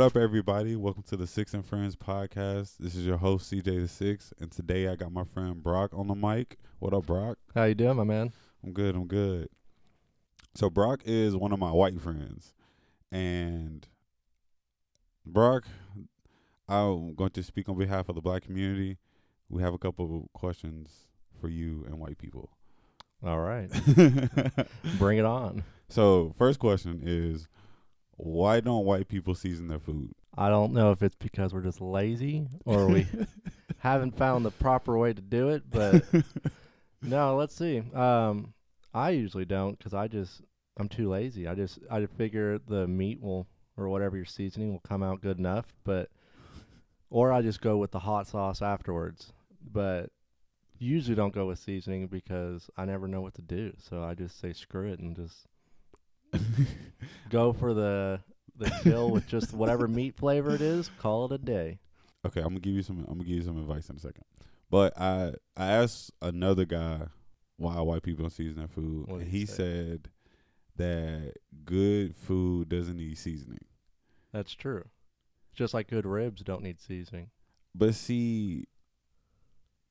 What up, everybody? Welcome to the Six and Friends podcast. This is your host CJ the Six, and today I got my friend Brock on the mic. What up, Brock? How you doing, my man? I'm good. I'm good. So Brock is one of my white friends, and Brock, I'm going to speak on behalf of the black community. We have a couple of questions for you and white people. All right, bring it on. So, first question is, why don't white people season their food? I don't know if it's because we're just lazy or we haven't found the proper way to do it, but no, let's see. Um, I usually don't because I just I'm too lazy. I just I figure the meat will or whatever you're seasoning will come out good enough, but or I just go with the hot sauce afterwards. But usually don't go with seasoning because I never know what to do. So I just say screw it and just go for the the kill with just whatever meat flavor it is. Call it a day. Okay, I'm gonna give you some. I'm gonna give you some advice in a second. But I I asked another guy why white people don't season their food, What and did he he say? said that good food doesn't need seasoning. That's true. Just like good ribs don't need seasoning. But see,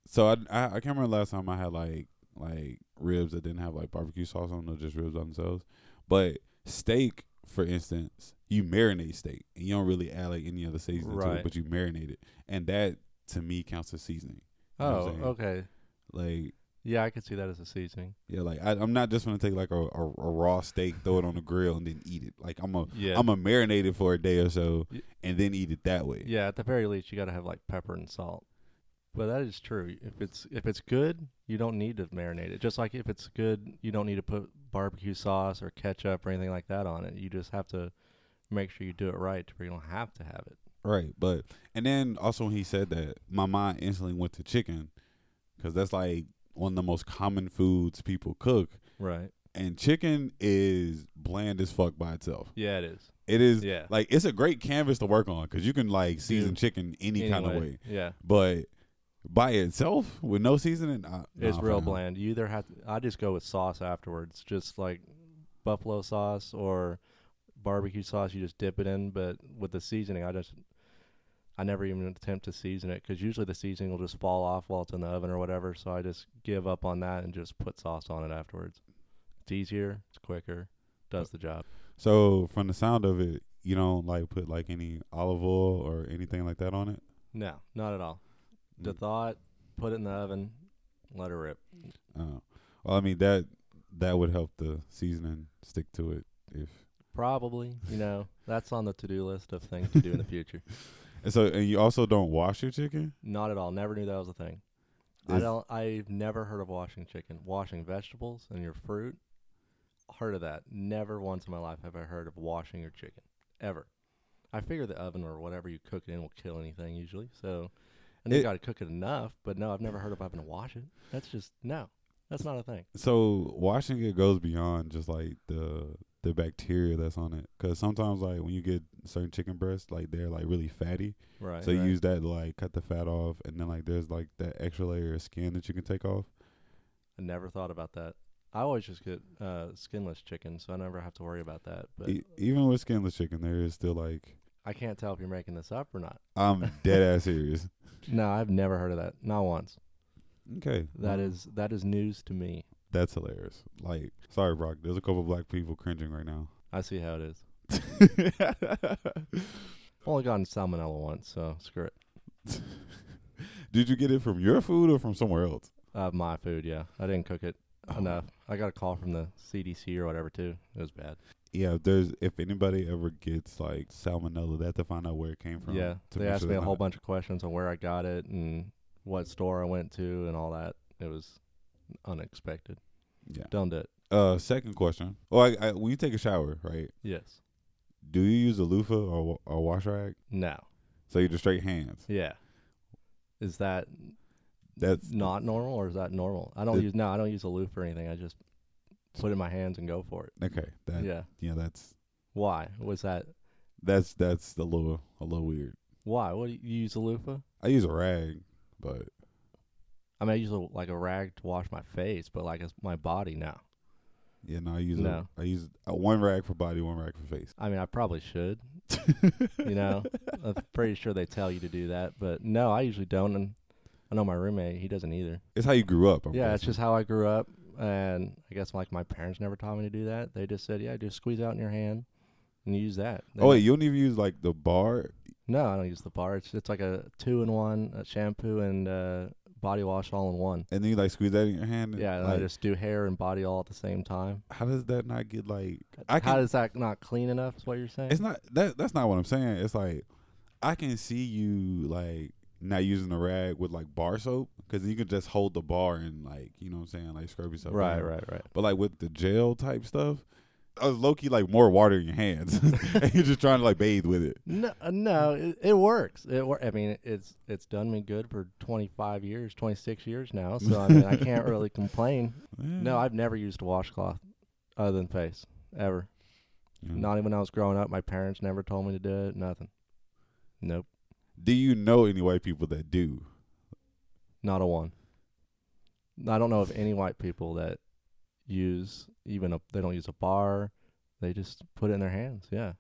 so I, I I can't remember last time I had like like ribs that didn't have like barbecue sauce on them, just ribs by themselves. But steak, for instance, you marinate steak and you don't really add like any other seasoning to it, Right. but you marinate it, and that to me counts as seasoning. You Oh, okay. Like Yeah, I could see that as a seasoning. yeah, like I, I'm not just gonna take like a, a, a raw steak, throw it on the grill, and then eat it. Like I'm a Yeah. I'm a marinate it for a day or so, and then eat it that way. Yeah, at the very least, you got to have like pepper and salt. But that is true. If it's if it's good, you don't need to marinate it. Just like if it's good, you don't need to put barbecue sauce or ketchup or anything like that on it. You just have to make sure you do it right to where you don't have to have it. Right, but and then also when he said that, my mind instantly went to chicken, because that's like one of the most common foods people cook, Right. and chicken is bland as fuck by itself. Yeah, it is. It is Yeah. like it's a great canvas to work on because you can like season Dude. chicken any kind of way, Yeah. but by itself with no seasoning, uh, It's nah, real fam. bland. You either have to, I just go with sauce afterwards, just like buffalo sauce or barbecue sauce. You just dip it in, but with the seasoning, I just I never even attempt to season it because usually the seasoning will just fall off while it's in the oven or whatever. So I just give up on that and just put sauce on it afterwards. It's easier, it's quicker, does the job. So from the sound of it, you don't like put like any olive oil or anything like that on it. No, not at all. The Mm. thought, put it in the oven, let it rip. Oh, well, I mean that that would help the seasoning stick to it. If Probably, you know, that's on the to-do list of things to do in the future. and so, and you also don't wash your chicken. Not at all. Never knew that was a thing. I Is- don't. I've never heard of washing chicken. Washing vegetables and your fruit. Heard of that? Never once in my life have I heard of washing your chicken. Ever. I figure the oven or whatever you cook it in will kill anything usually. So, and you It- got to cook it enough. But no, I've never heard of having to wash it. That's just no. That's not a thing. So washing it goes beyond just like the the bacteria that's on it. Because sometimes like when you get certain chicken breasts, like they're like really fatty. Right. so you right. use that to like cut the fat off, and then like there's like that extra layer of skin that you can take off. I never thought about that. I always just get uh, skinless chicken, so I never have to worry about that. But E- even with skinless chicken, there is still like I can't tell if you're making this up or not. I'm dead ass serious. No, I've never heard of that. Not once. Okay, That is that is news to me. that's hilarious. Like, sorry, Brock. There's a couple black people cringing right now. I see how it is. Only gotten salmonella once, so screw it. Did you get it from your food or from somewhere else? Uh, my food, yeah. I didn't cook it Oh. enough. I got a call from the CDC or whatever too. It was bad. Yeah, if there's if anybody ever gets like salmonella, they have to find out where it came from. yeah, they asked sure me a whole bunch of questions on where I got it and what store I went to and all that. It was unexpected. Yeah. Don't do it. Uh, second question. Oh, I, I, when you take a shower, right? Yes. Do you use a loofah or a wash rag? No. So you just straight hands. Yeah. Is that That's not normal or is that normal? I don't The- use no. I don't use a loofah or anything. I just put it in my hands and go for it. okay. That yeah. yeah. that's Why was that? that's that's a little a little weird. Why? What do you, use a loofah? I use a rag, but I mean, I use a, like a rag to wash my face, but like it's my body now. Yeah, no, I use No. a, I use a one rag for body, one rag for face. I mean, I probably should. you know, I'm pretty sure they tell you to do that, but no, I usually don't. And I know my roommate; he doesn't either. It's how you grew up. I'm yeah, it's just how I grew up, and I guess like my parents never taught me to do that. They just said, "Yeah, just squeeze out in your hand and use that." They Oh wait, you don't even use like the bar. no, I don't use the bar. It's it's like a two in one, a shampoo and uh, body wash all in one. And then you like squeeze that in your hand. and, Yeah, and I just do hair and body all at the same time. how does that not get like? I How can. does that not clean enough? Is what you're saying? It's not that. That's not what I'm saying. It's like I can see you like not using a rag with like bar soap because you can just hold the bar and like you know what I'm saying like scrub yourself. right, down. right, right. But like with the gel type stuff, I was low key like more water in your hands, and you're just trying to like bathe with it. No, uh, no, it, it works. It wor- I mean, it's it's done me good for 25 years, 26 years now. So I mean, I can't really complain. No, I've never used a washcloth other than face ever. Yeah. Not even when I was growing up. My parents never told me to do it. Nothing. Nope. Do you know any white people that do? Not a one. I don't know of any white people that use even a. They don't use a bar. They just put it in their hands. Yeah.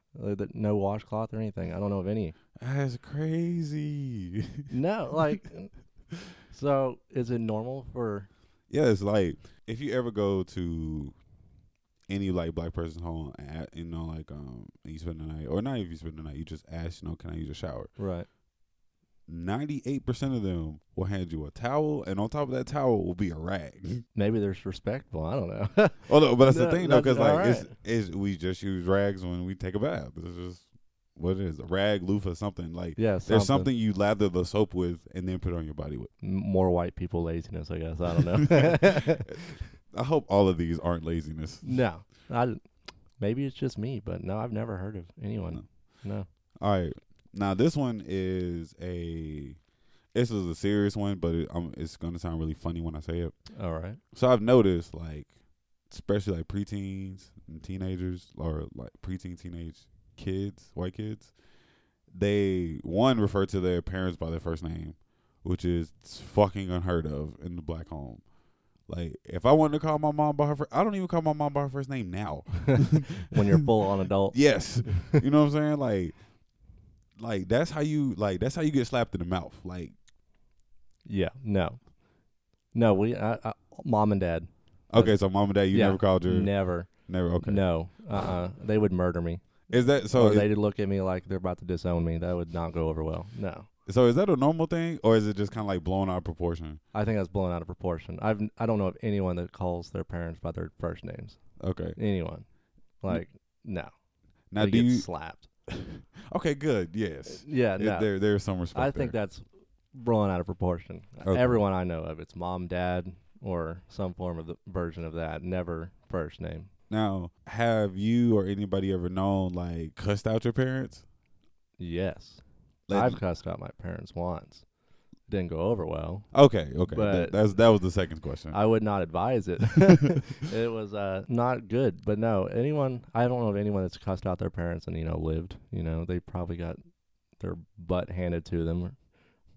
No washcloth or anything. I don't know of any. That's crazy. No, like. so is it normal for? yeah, it's like if you ever go to any like black person's home, at, you know, like um, you spend the night, or not if you spend the night, you just ask, you know, can I use a shower? Right. Ninety-eight percent of them will hand you a towel, and on top of that towel will be a rag. Maybe they're respectful. I don't know. oh, no, but that's the thing though, because like it's, it's we just use rags when we take a bath. This is just what it is, a rag, loofah, something like. yeah, There's something you lather the soap with and then put on your body with. More white people laziness. I guess I don't know. I hope all of these aren't laziness. no, I maybe it's just me, but no, I've never heard of anyone. No. All right, now this one is a. This is a serious one, but it, um, it's gonna sound really funny when I say it. All right. So I've noticed, like, especially like preteens and teenagers, or like preteen teenage kids, white kids, they one refer to their parents by their first name, which is fucking unheard of in the black home. Like, if I wanted to call my mom by her, fir- I don't even call my mom by her first name now. when you're full on adult. Yes, you know what I'm saying? Like, like that's how you like that's how you get slapped in the mouth. Like, Yeah. No. No. We. I, I, mom and dad. okay, so mom and dad, you Yeah, never called your Never. never. Okay, No. Uh. uh They would murder me. is that so? or they'd look at me like they're about to disown me. That would not go over well. No. So is that a normal thing, or is it just kind of like blown out of proportion? I think that's blown out of proportion. I've I don't know of anyone that calls their parents by their first names. Okay. Anyone. Like no. Now, they do get you? slapped. Okay, good. Yes. Yeah, It- no. There, there's some respect. I think there. that's blown out of proportion. Okay. Everyone I know of, it's mom, dad, or some form of the version of that. Never first name. Now, have you or anybody ever known like cussed out your parents? Yes, Like- I've cussed out my parents once. Didn't go over well. Okay, okay. But- that, that's that was the second question. I would not advise it. it was uh, not good. But no, anyone I don't know of anyone that's cussed out their parents and you know lived. You know they probably got their butt handed to them.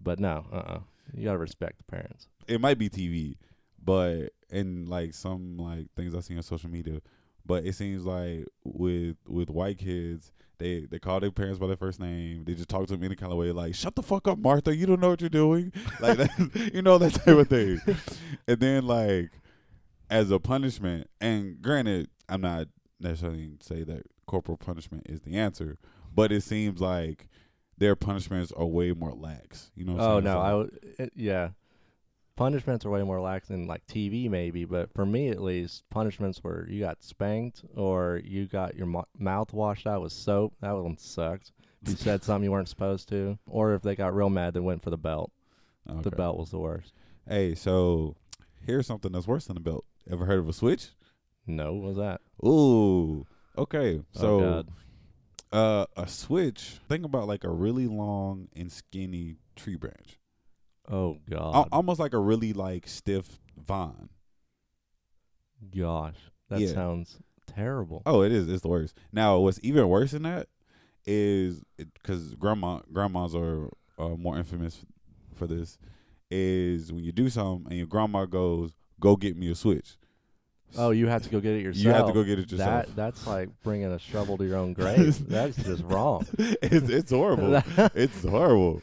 But no, uh, uh you gotta respect the parents. it might be TV, but and like some like things I see on social media, but it seems like with with white kids, they they call their parents by their first name. They just talk to them any kind of way, like "Shut the fuck up, Martha. You don't know what you're doing." like that, you know that type of thing. and then like as a punishment, and granted, I'm not necessarily say that corporal punishment is the answer, but it seems like their punishments are way more lax. You know? What Oh saying? no, I it, yeah. Punishments are way more lax than like TV maybe, but for me at least, punishments where you got spanked or you got your mo- mouth washed out with soap. That one sucked. If you said something you weren't supposed to, or if they got real mad, they went for the belt. The belt was the worst. Hey, so here's something that's worse than a belt. Ever heard of a switch? No, what was that? Ooh. Okay. So oh God. uh a switch, think about like a really long and skinny tree branch. Oh God. Al- almost like a really like stiff vine. Gosh, that Yeah. sounds terrible. Oh, it is. It's the worst. Now, what's even worse than that is because grandma grandmas are uh, more infamous for this. Is when you do something and your grandma goes, "Go get me a switch." Oh, you have to go get it yourself. You have to go get it yourself. That that's like bringing a shovel to your own grave. that's just wrong. it's it's horrible. it's horrible.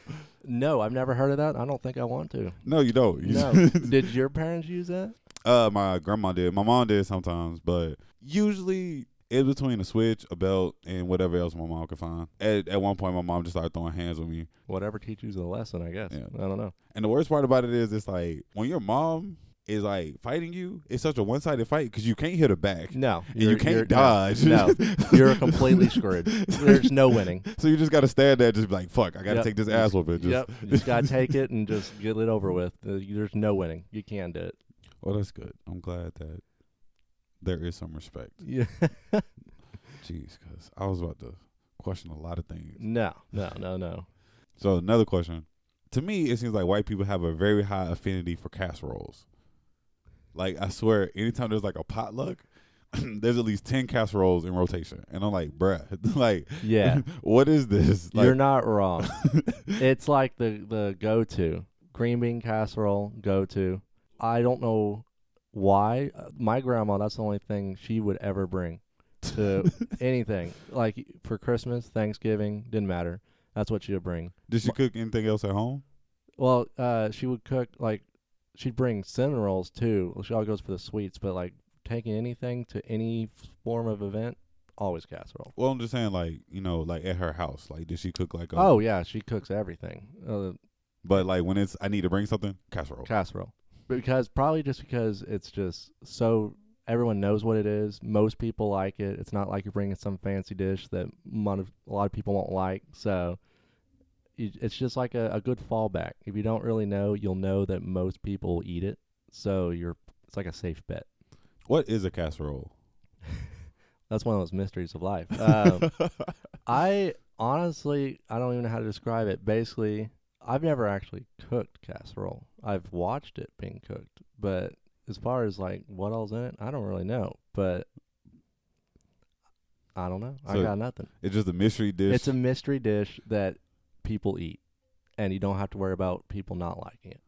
No, I've never heard of that. I don't think I want to. No, you don't. No. Did your parents use that? Uh, my grandma did. My mom did sometimes, but usually it's between a switch, a belt, and whatever else my mom could find. At at one point, my mom just started throwing hands with me. Whatever teaches the lesson, I guess. Yeah. I don't know. And the worst part about it is, it's like when your mom is like fighting you, it's such a one sided fight because you can't hit her back. No, And you can't dodge. No, no. you're completely screwed. There's no winning. So you just gotta stand there, just be like, "Fuck, I gotta Yep. take this ass whooping." Just, yep, you just gotta take it and just get it over with. Uh, There's no winning. You can't do it. Well, that's good. I'm glad that there is some respect. Yeah. Jeez, because I was about to question a lot of things. no, no, no, no. So another question. To me, it seems like white people have a very high affinity for casseroles. Like I swear, anytime there's like a potluck, there's at least ten casseroles in rotation, and I'm like, bruh, like, Yeah, what is this? Like, you're not wrong. it's like the the go to green bean casserole go to. I don't know why. My grandma, that's the only thing she would ever bring to anything. Like for Christmas, Thanksgiving, didn't matter. That's what she would bring. Did she cook anything else at home? Well, uh, she would cook like she'd bring cinnamon rolls too. Well, she all goes for the sweets, but like taking anything to any form of event, always casserole. Well, I'm just saying, like, you know, like at her house, like, did she cook like? A, Oh yeah, she cooks everything. Uh, but like when it's I need to bring something, casserole. casserole because probably just because it's just so everyone knows what it is. Most people like it. It's not like you're bringing some fancy dish that mon- a lot of people won't like. So you, it's just like a, a good fallback. If you don't really know, you'll know that most people eat it. So you're it's like a safe bet. What is a casserole? That's one of those mysteries of life. Um, I honestly, I don't even know how to describe it. Basically, I've never actually cooked casserole. I've watched it being cooked, but as far as like what all's in it, I don't really know. But I don't know. I got nothing. it's just a mystery dish. It's a mystery dish that people eat, and you don't have to worry about people not liking it.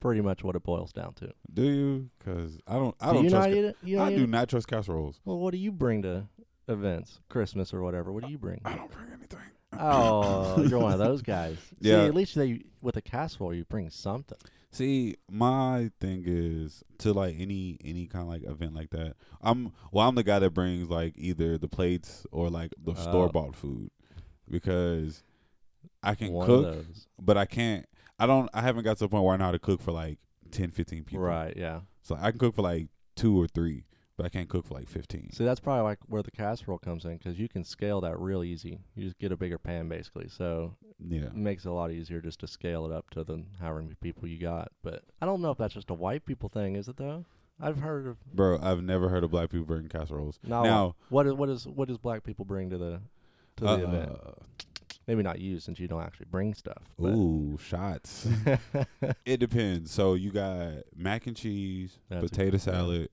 Pretty much what it boils down to. do you? Because I don't. I do don't you trust. not eat it? You don't I eat do it? not trust casseroles. Well, what do you bring to events, Christmas or whatever? What do you bring? I don't bring anything. Oh, you're one of those guys. Yeah. See, at least they with a casserole you bring something. See, my thing is to like any any kind of like event like that. I'm well, I'm the guy that brings like either the plates or like the Oh. store bought food because I can one cook, but I can't. I don't. I haven't got to the point where I know how to cook for like 10, 15 people. Right, yeah. So I can cook for like two or three, but I can't cook for like fifteen. See, that's probably like where the casserole comes in because you can scale that real easy. You just get a bigger pan basically, so Yeah. it makes it a lot easier just to scale it up to the however many people you got. But I don't know if that's just a white people thing, is it though? I've heard of Bro, I've never heard of black people bringing casseroles. now. now, what is what is what does black people bring to the to the uh, event? Maybe not you since you don't actually bring stuff. But ooh, shots. it depends. So you got mac and cheese, That's potato good one. salad,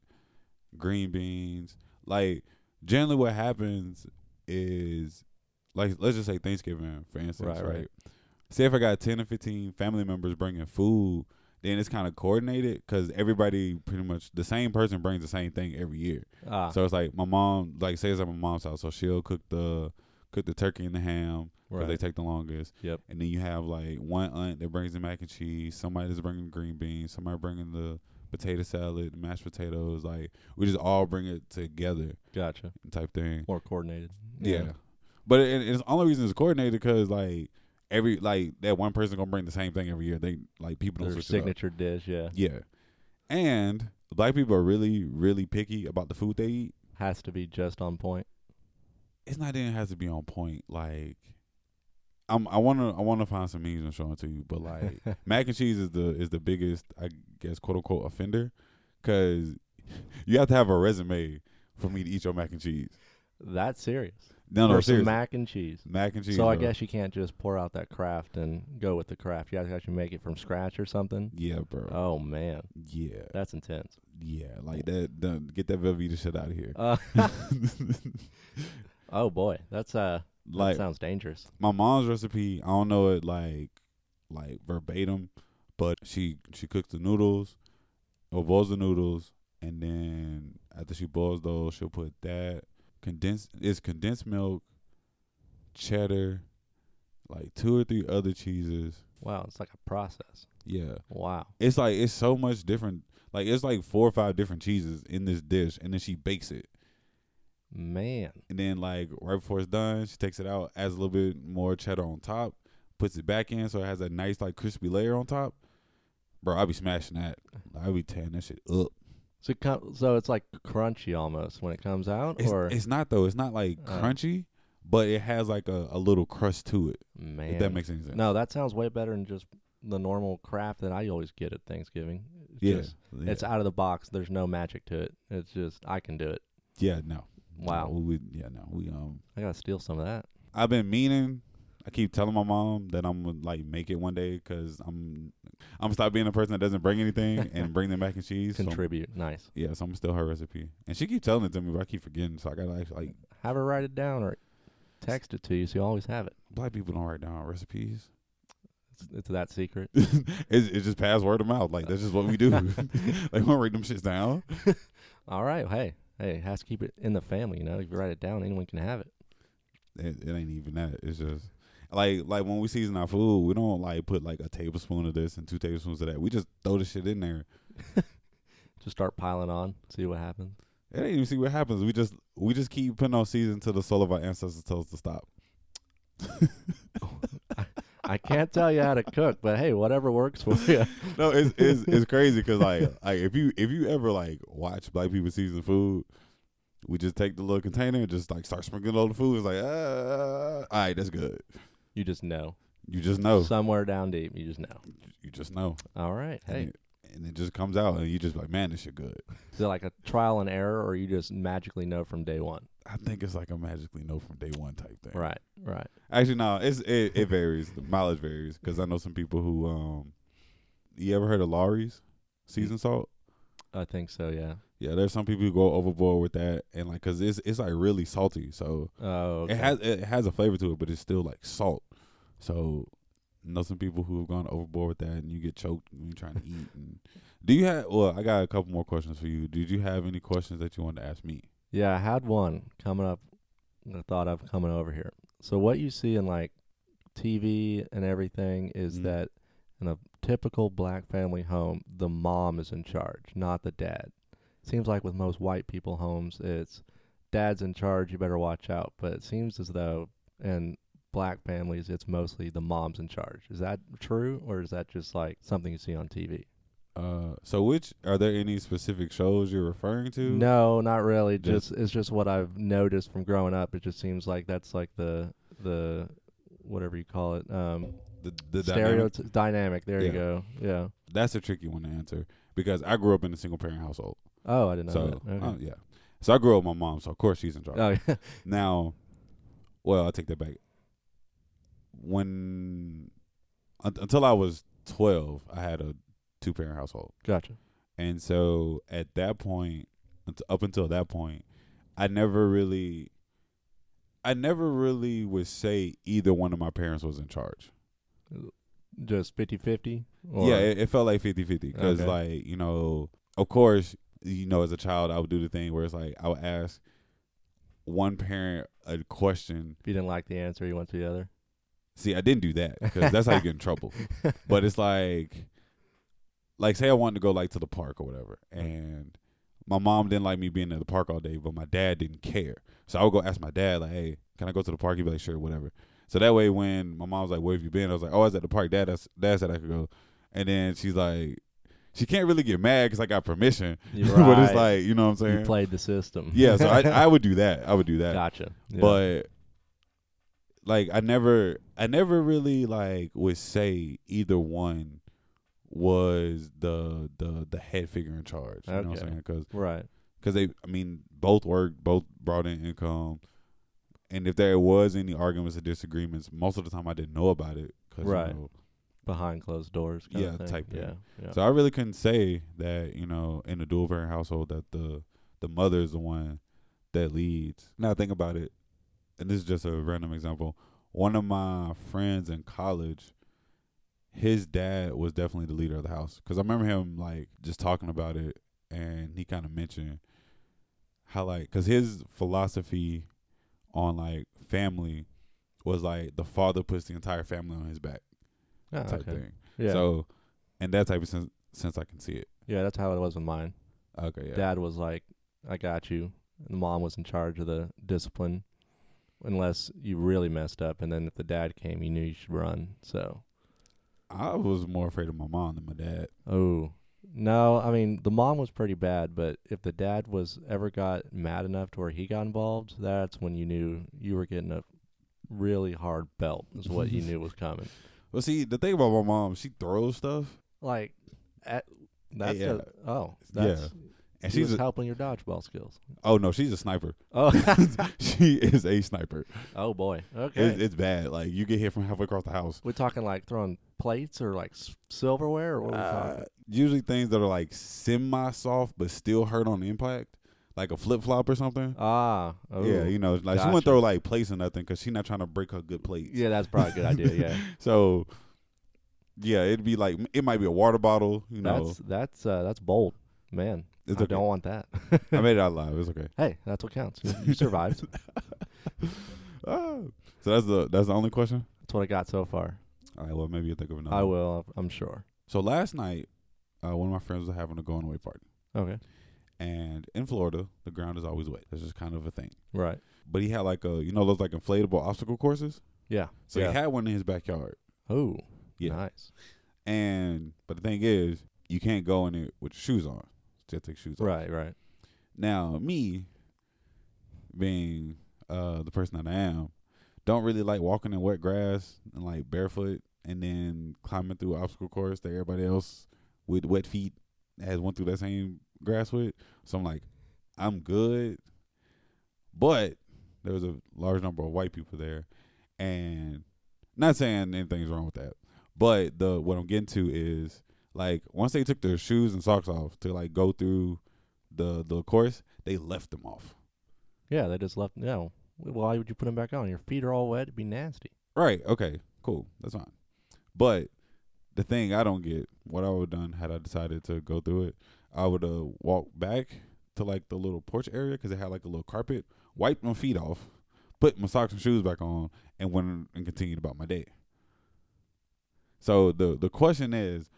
green beans. Like generally, what happens is, like, let's just say Thanksgiving, for instance, Right, right? right. Say if I got ten or fifteen family members bringing food, then it's kind of coordinated because everybody pretty much the same person brings the same thing every year. ah, So it's like my mom, like say it's at my mom's house, so she'll cook the cook the turkey and the ham because they take the longest. Yep. And then you have like one aunt that brings the mac and cheese, somebody that's bringing the green beans, somebody bringing the potato salad, mashed potatoes. Like we just all bring it together Gotcha. type thing. More coordinated. Yeah. But it, it's the only reason it's coordinated because like every like that one person gonna bring the same thing every year. They like people don't Their switch it up. signature dish, yeah. Yeah. And black people are really really picky about the food they eat. Has to be just on point. It's not even has to be on point. Like, I'm I wanna I wanna find some memes and show it to you. But like, mac and cheese is the is the biggest I guess quote unquote offender, because you have to have a resume for me to eat your mac and cheese. That's serious. No, no, seriously, mac and cheese. mac and cheese. so I guess you can't just pour out that Kraft and go with the Kraft. You have to actually make it from scratch or something. Yeah, bro. Oh man, yeah, that's intense. yeah. Like that. Done, get that Velveeta shit out of here. Uh, oh boy, that's uh, like that sounds dangerous. my mom's recipe, I don't know it like like verbatim, but she she cooks the noodles, or boils the noodles, and then after she boils those, she'll put that condensed. It's condensed milk, cheddar, like two or three other cheeses. Wow, it's like a process. Yeah, Wow. it's like it's so much different. Like it's like four or five different cheeses in this dish, and then she bakes it. Man. And then like right before it's done, she takes it out, adds a little bit more cheddar on top, puts it back in, so it has a nice like crispy layer on top. Bro, I'll be smashing that. I'll be tearing that shit up. So, com- so it's like crunchy almost when it comes out, It's, or it's not though. It's not like Oh. crunchy, but it has like a, a little crust to it. man. If that makes any sense. no, that sounds way better than just the normal Kraft that I always get at Thanksgiving. It's Yeah. just- yeah. it's out of the box. There's no magic to it. It's just I can do it. yeah, no. Wow. No, we yeah, no. We um I gotta steal some of that. I've been meaning I keep telling my mom that I'm gonna like make it one day because I'm I'm gonna stop being a person that doesn't bring anything and bring the mac and cheese. So- Contribute. Nice. yeah, so I'm steal her recipe, and she keep telling it to me, but I keep forgetting. So I gotta actually like Have her write it down or text it to you so you always have it. black people don't write down recipes. It's, it's that secret. it's, it's just pass word of mouth. Like that's just what we do. like we don't write them shits down. All right. Hey, hey, it has to keep it in the family. You know, if you write it down, anyone can have it. It, it ain't even that. It's just like like when we season our food, we don't like put like a tablespoon of this and two tablespoons of that. We just throw the shit in there. Just start piling on, see what happens. It ain't even see what happens. We just we just keep putting on season till the soul of our ancestors tells us to stop. I can't tell you how to cook, but hey, whatever works for you. no, it's it's, it's crazy because like like if you if you ever like watch black people season food, we just take the little container and just like start sprinkling all the food. It's like, uh, all right, that's good. You just know. You just know. Somewhere down deep, you just know. You just know. All right. Hey, it, and it just comes out, and you just like, man, this shit good. is it like a trial and error, or you just magically know from day one? I think it's like a magically know from day one type thing. Right. Right. Actually, no, it's it, it varies. The mileage varies because I know some people who um. You ever heard of Lawry's seasoned salt? I think so. Yeah. Yeah, there's some people who go overboard with that, and like, cause it's it's like really salty. So Oh. Okay. it has it has a flavor to it, but it's still like salt. So know some people who have gone overboard with that, and you get choked when you're trying to eat. And do you have? Well, I got a couple more questions for you. Did you have any questions that you wanted to ask me? Yeah, I had one coming up. And I thought of coming over here. So what you see in like TV and everything is Mhm. that in a typical black family home, the mom is in charge, not the dad. Seems like with most white people homes, it's dad's in charge, you better watch out. But it seems as though in black families, it's mostly the mom's in charge. Is that true, or is that just like something you see on TV? Uh, so which are there any specific shows you're referring to? No, not really. Just- Just it's just what I've noticed from growing up. It just seems like that's like the the whatever you call it. Um the the stereo dynamic, dynamic. There Yeah. you go. Yeah. that's a tricky one to answer because I grew up in a single parent household. Oh, I didn't know so that. Okay. uh, yeah, so I grew up with my mom. So of course she's in charge. oh, yeah. Now, well, I take that back. When un- until I was twelve, I had a two parent household, gotcha. and so at that point, up until that point, I never really, I never really would say either one of my parents was in charge. Just 50-50? yeah, it, it felt like 50-50 because Okay. like you know, of course, you know, as a child, I would do the thing where it's like I would ask one parent a question if you didn't like the answer, you went to the other. See, I didn't do that because that's how you get in trouble. But it's like, like say I wanted to go like to the park or whatever, and my mom didn't like me being at the park all day, but my dad didn't care. So I would go ask my dad like, "Hey, can I go to the park?" He'd be like, "Sure, whatever." So that way, when my mom was like, "Where have you been?" I was like, "Oh, I was at the park." Dad, dad said I could go, and then she's like, she can't really get mad because I got permission, You're but it's like, you know what I'm you saying? played the system. yeah, so I I would do that. I would do that. gotcha. Yeah. but like I never I never really like would say either one was the the the head figure in charge. You know what I'm Okay. saying? Because right. Because they I mean both worked, both brought in income, and if there was any arguments or disagreements, most of the time I didn't know about it. Cause, Right. You know, Behind closed doors. Kind Yeah, type thing. Yeah. Yeah. so I really couldn't say that you know in a dual parent household that the the mother is the one that leads. Now think about it, and this is just a random example. One of my friends in college, his dad was definitely the leader of the house because I remember him like just talking about it and he kind of mentioned how like because his philosophy on like family was like the father puts the entire family on his back Oh, type okay. thing. Yeah. So, and that type of sense, since I can see it. yeah, that's how it was with mine. Okay, yeah. Dad was like, "I got you." And the mom was in charge of the discipline, unless you really messed up. And then if the dad came, you knew you should run. So, I was more afraid of my mom than my dad. oh no, I mean the mom was pretty bad, but if the dad was ever got mad enough to where he got involved, that's when you knew you were getting a really hard belt. Is what you knew was coming. Well, see, the thing about my mom, she throws stuff, Like, at, that's Yeah. the- oh, Yeah. And she she's was a, helping your dodgeball skills. oh no, she's a sniper. Oh, she is a sniper. oh boy. Okay. It's, it's bad. Like you get hit from halfway across the house. We're talking like throwing plates or like silverware or what are we Uh, usually things that are like semi soft but still hurt on impact, like a flip flop or something. Ah, oh. yeah, you know, like she wouldn't throw like plates or nothing because she's not trying to break her good plates. yeah, that's probably a good idea. Yeah, So, yeah, it'd be like it might be a water bottle. You know, that's that's uh, that's bold, man. It's I okay. don't want that. I made it out alive. It's okay. hey, that's what counts. You, you survived. Oh. So that's the that's the only question. that's what I got so far. All right. Well, maybe you'll think of another. I one. will. I'm sure. So last night, uh, one of my friends was having a going away party, Okay. and in Florida, the ground is always wet. That's just kind of a thing. Right. But he had like a you know those like inflatable obstacle courses. Yeah. So yeah. he had one in his backyard. oh. Yeah. Nice. And but the thing is, you can't go in it with your shoes on. Just take shoes off. Right. Right. Now, me being uh the person that I am, don't really like walking in wet grass and like barefoot and then climbing through obstacle course that everybody else with wet feet has went through that same grass with. So I'm like, I'm good. But there was a large number of white people there and not saying anything's wrong with that. But the what I'm getting to is like once they took their shoes and socks off to like go through the the course, they left them off. Yeah. They just left. No. Why would you put them back on? Your feet are all wet. It'd be nasty. Right. Okay. Cool. That's fine. But the thing I don't get, what I would have done had I decided to go through it, I would uh walked back to like the little porch area because it had like a little carpet, wiped my feet off, put my socks and shoes back on, and went and continued about my day. So the the question is,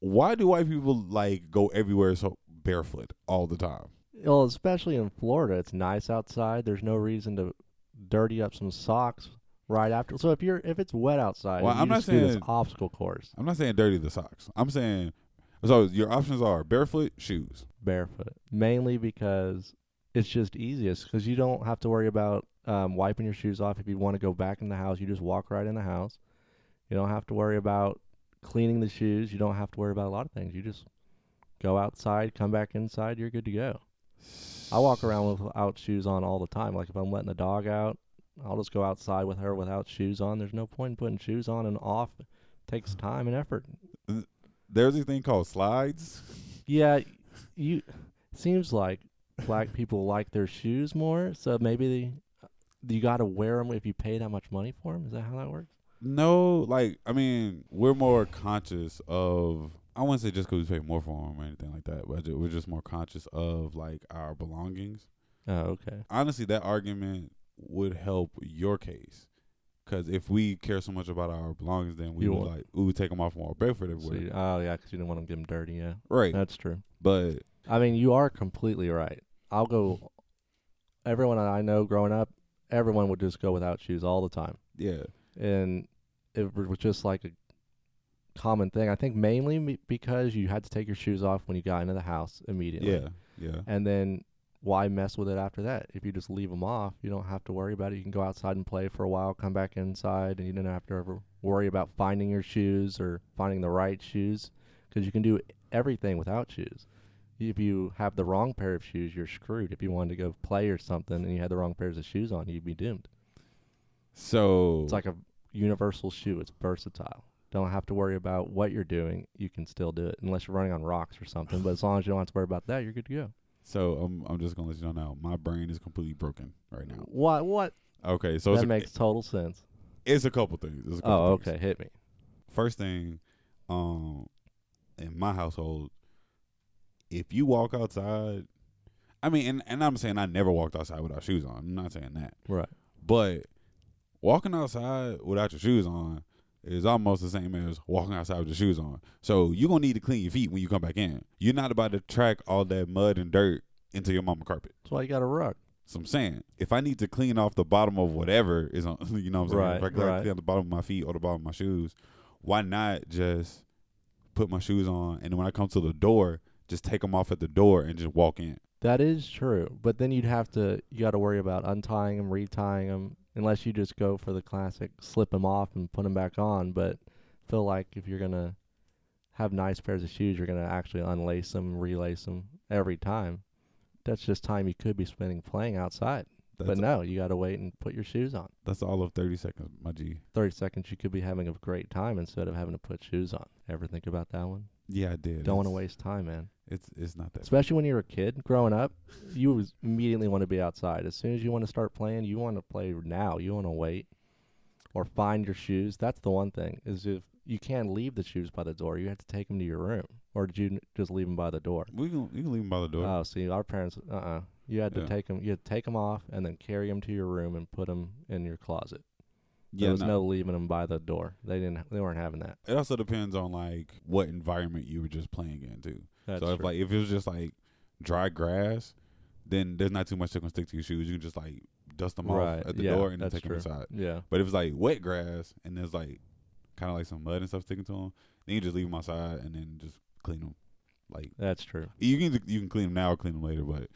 why do white people like go everywhere so barefoot all the time? Well, especially in Florida, it's nice outside. There's no reason to dirty up some socks right after. So if you're if it's wet outside, Well, you I'm not do this saying- obstacle course I'm not saying dirty the socks. I'm saying so your options are barefoot, shoes. barefoot, mainly because it's just easiest because you don't have to worry about um, wiping your shoes off. If you want to go back in the house, you just walk right in the house. You don't have to worry about cleaning the shoes. You don't have to worry about a lot of things. You just go outside, come back inside, you're good to go. I walk around without shoes on all the time. Like if I'm letting the dog out, I'll just go outside with her without shoes on. There's no point in putting shoes on and off. It takes time and effort. There's a thing called slides. Yeah, you seems like black people like their shoes more, so maybe they, you got to wear them if you pay that much money for them. Is that how that works? No, like I mean, we're more conscious of. I wouldn't say just because we pay more for them or anything like that, but we're just more conscious of like our belongings. Oh, okay. Honestly, that argument would help your case, because if we care so much about our belongings, then we You would want- like we would take them off more barefoot So everywhere. you- oh, yeah, because you didn't want to get them dirty. Yeah, right, that's true. but I mean, you are completely right. I'll go. Everyone I know growing up, everyone would just go without shoes all the time. yeah, and it was just like a common thing. I think mainly because you had to take your shoes off when you got into the house immediately. yeah, yeah. And then why mess with it after that? If you just leave them off, you don't have to worry about it. You can go outside and play for a while, come back inside, and you don't have to ever worry about finding your shoes or finding the right shoes because you can do everything without shoes. If you have the wrong pair of shoes, you're screwed. If you wanted to go play or something and you had the wrong pairs of shoes on, you'd be doomed. So It's like a universal shoe. It's versatile. Don't have to worry about what you're doing. You can still do it unless you're running on rocks or something. But as long as you don't have to worry about that, you're good to go. so I'm I'm just gonna let you know now. My brain is completely broken right now. What? What? Okay, so it's that a, makes total sense. it's a couple things. It's a couple Oh, things. okay. Hit me. First thing, um, in my household, if you walk outside, I mean, and, and I'm saying I never walked outside without shoes on. I'm not saying that, Right. but walking outside without your shoes on is almost the same as walking outside with your shoes on. So you're gonna need to clean your feet when you come back in. You're not about to track all that mud and dirt into your mama carpet. That's why you got a rug. So I'm saying, if I need to clean off the bottom of whatever is on, you know what I'm saying? Right, if I gotta right. clean off the bottom of my feet or the bottom of my shoes, why not just put my shoes on and when I come to the door, just take them off at the door and just walk in? That is true, but then you'd have to you got to worry about untying them, retying them, unless you just go for the classic slip them off and put them back on. But feel like if you're gonna have nice pairs of shoes, you're gonna actually unlace them, relace them every time. That's just time you could be spending playing outside. That's, but no, you got to wait and put your shoes on. that's all of 30 seconds, my G. 30 seconds, you could be having a great time instead of having to put shoes on. Ever think about that one? Yeah, I did. Don't want to waste time, man. It's it's not that. Especially when you're a kid growing up, you was immediately want to be outside. As soon as you want to start playing, you want to play now. You want to wait or find your shoes. That's the one thing is if you can't leave the shoes by the door, you have to take them to your room. Or did you n- just leave them by the door? We can you can leave them by the door. Oh, see, our parents, uh, uh you had to Yeah. take them. You had to take them off and then carry them to your room and put them in your closet. yeah, there was no. no leaving them by the door. They didn't. They weren't having that. It also depends on like what environment you were just playing in too. That's so if true. like if it was just like dry grass, then there's not too much that can stick to your shoes. You can just like dust them right. off at the yeah, door and then take true. them inside. Yeah. But if it's like wet grass and there's like kind of like some mud and stuff sticking to them, then you just leave them outside and then just clean them. Like That's true. you can you can clean them now or clean them later, but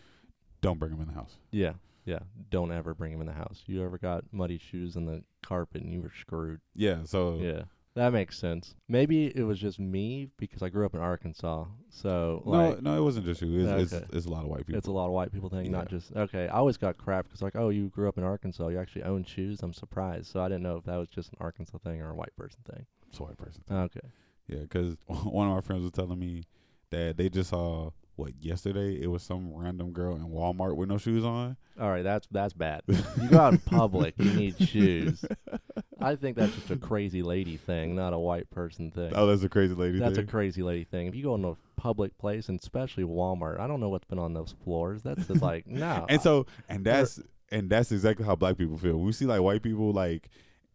don't bring them in the house. Yeah, yeah. Don't ever bring them in the house. You ever got muddy shoes in the carpet and you were screwed. Yeah. So Yeah, that makes sense. Maybe it was just me because I grew up in Arkansas, so no, like no, it wasn't just you. It's, Okay. it's, it's a lot of white people. it's a lot of white people thing, not just okay. I always got crap because like, oh, you grew up in Arkansas, you actually own shoes. I'm surprised, so I didn't know if that was just an Arkansas thing or a white person thing. It's a white person. Thing. Okay, Yeah, because one of my friends was telling me that they just saw what yesterday. It was some random girl in Walmart with no shoes on. all right, that's that's bad. you go out in public, you need shoes. I think that's just a crazy lady thing, not a white person thing. Oh, that's a crazy lady. Thing. That's a crazy lady thing. If you go in a public place, and especially Walmart, I don't know what's been on those floors. That's just like no. and so and that's and that's exactly how black people feel. We see like white people like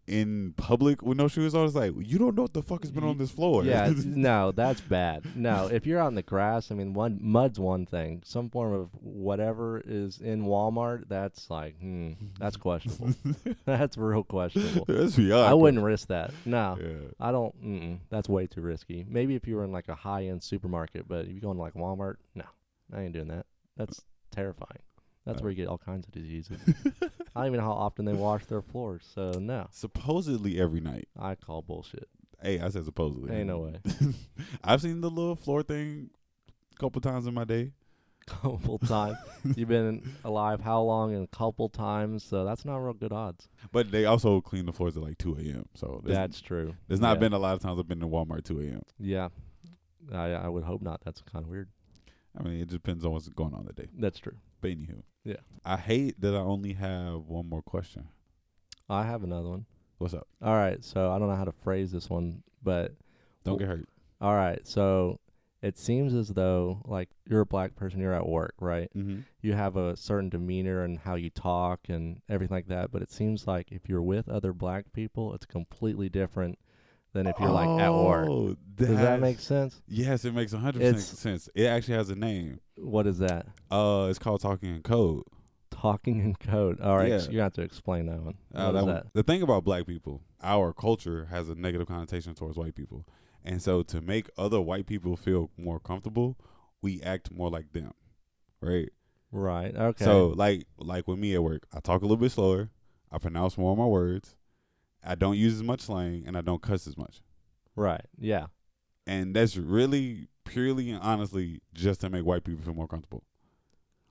in public with no shoes on. It's like you don't know what the fuck has been on this floor. yeah, no, that's bad. No, if you're out in the grass, I mean, one mud's one thing. Some form of whatever is in Walmart, that's like, hmm, that's questionable. that's real questionable. that's beyond. I wouldn't risk that. No, Yeah. I don't. That's way too risky. Maybe if you were in like a high end supermarket, but if you go in like Walmart, no, I ain't doing that. That's terrifying. That's where you get all kinds of diseases. I don't even know how often they wash their floors, so no, Supposedly every night. I call bullshit. Hey, I said supposedly. Ain't no way. I've seen the little floor thing a couple times in my day. Couple times. You've been alive how long? And a couple times, so that's not real good odds. But they also clean the floors at like 2 a.m. So there's, That's true. there's not Yeah. been a lot of times I've been to Walmart 2 a.m. Yeah, I I would hope not. That's kind of weird. I mean, it depends on what's going on that day. That's true. But anywho. Yeah. I hate that I only have one more question. I have another one. What's up? All right, so I don't know how to phrase this one, but Don't Well- get hurt. All right. So it seems as though like you're a black person, you're at work, right? Mm-hmm. You have a certain demeanor and how you talk and everything like that, but it seems like if you're with other black people, it's completely different than if you're like at work. Oh, Does that that's- make sense? Yes, it makes 100% It's- sense. It actually has a name. What is that? Uh, It's called Talking in Code. Talking in code. All right, Yeah. so you have to explain that one. Uh, What that is one- that? The thing about black people, our culture has a negative connotation towards white people. And so to make other white people feel more comfortable, we act more like them. Right? Right. Okay. So like like with me at work, I talk a little bit slower, I pronounce more of my words, I don't use as much slang, and I don't cuss as much. right. Yeah. And that's really purely and honestly just to make white people feel more comfortable.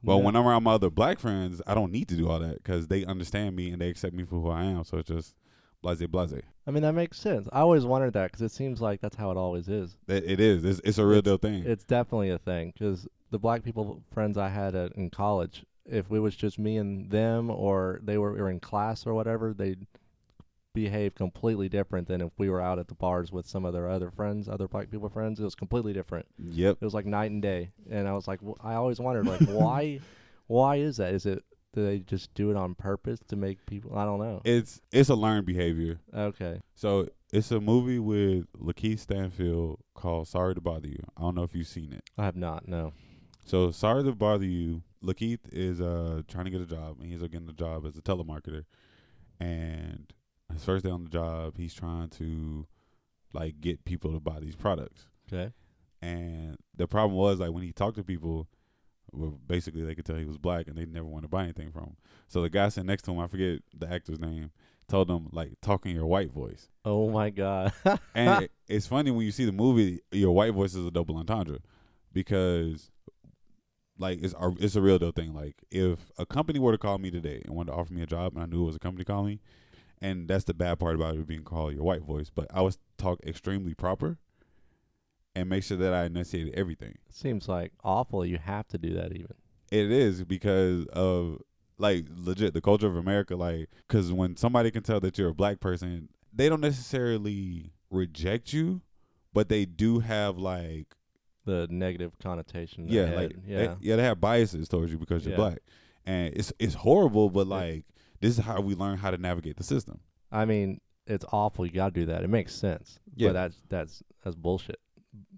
But Yeah. when I'm around my other black friends, I don't need to do all that because they understand me and they accept me for who I am. So it's just blase blase. I mean, that makes sense. I always wondered that because it seems like that's how it always is. It, it is. It's, it's a real It's- deal thing. It's definitely a thing because the black people friends I had at, in college, if it was just me and them, or they were, were in class or whatever, they'd behave completely different than if we were out at the bars with some of their other friends, other black people friends. It was completely different. yep. It was like night and day. and I was like, wh- I always wondered like why, why is that? Is it do they just do it on purpose to make people? I don't know. It's it's a learned behavior. okay, So it's a movie with Lakeith Stanfield called Sorry to Bother You. I don't know if you've seen it. I have not. No. So Sorry to Bother You, Lakeith is uh trying to get a job and he's getting a job as a telemarketer. And his first day on the job, he's trying to like get people to buy these products. Okay. And the problem was like when he talked to people, well, basically they could tell he was black and they never want to buy anything from him. So the guy sitting next to him, I forget the actor's name, told him like talk in your white voice. Oh my god. And it, it's funny when you see the movie, your white voice is a double entendre because like it's a, it's a real deal thing. Like if a company were to call me today and wanted to offer me a job and I knew it was a company calling me, and that's the bad part about it being called your white voice, but I was talk extremely proper and make sure that I enunciated everything. Seems like awful. You have to do that even. It is because of like legit the culture of America. Like, because when somebody can tell that you're a black person, they don't necessarily reject you, but they do have like The negative connotation. yeah, like head. they- yeah. yeah, they have biases towards you because you're Yeah. black, and it's it's horrible. But Yeah. like this is how we learn how to navigate the system. I mean, it's awful. You got to do that. It makes sense. Yeah. But that's that's that's bullshit.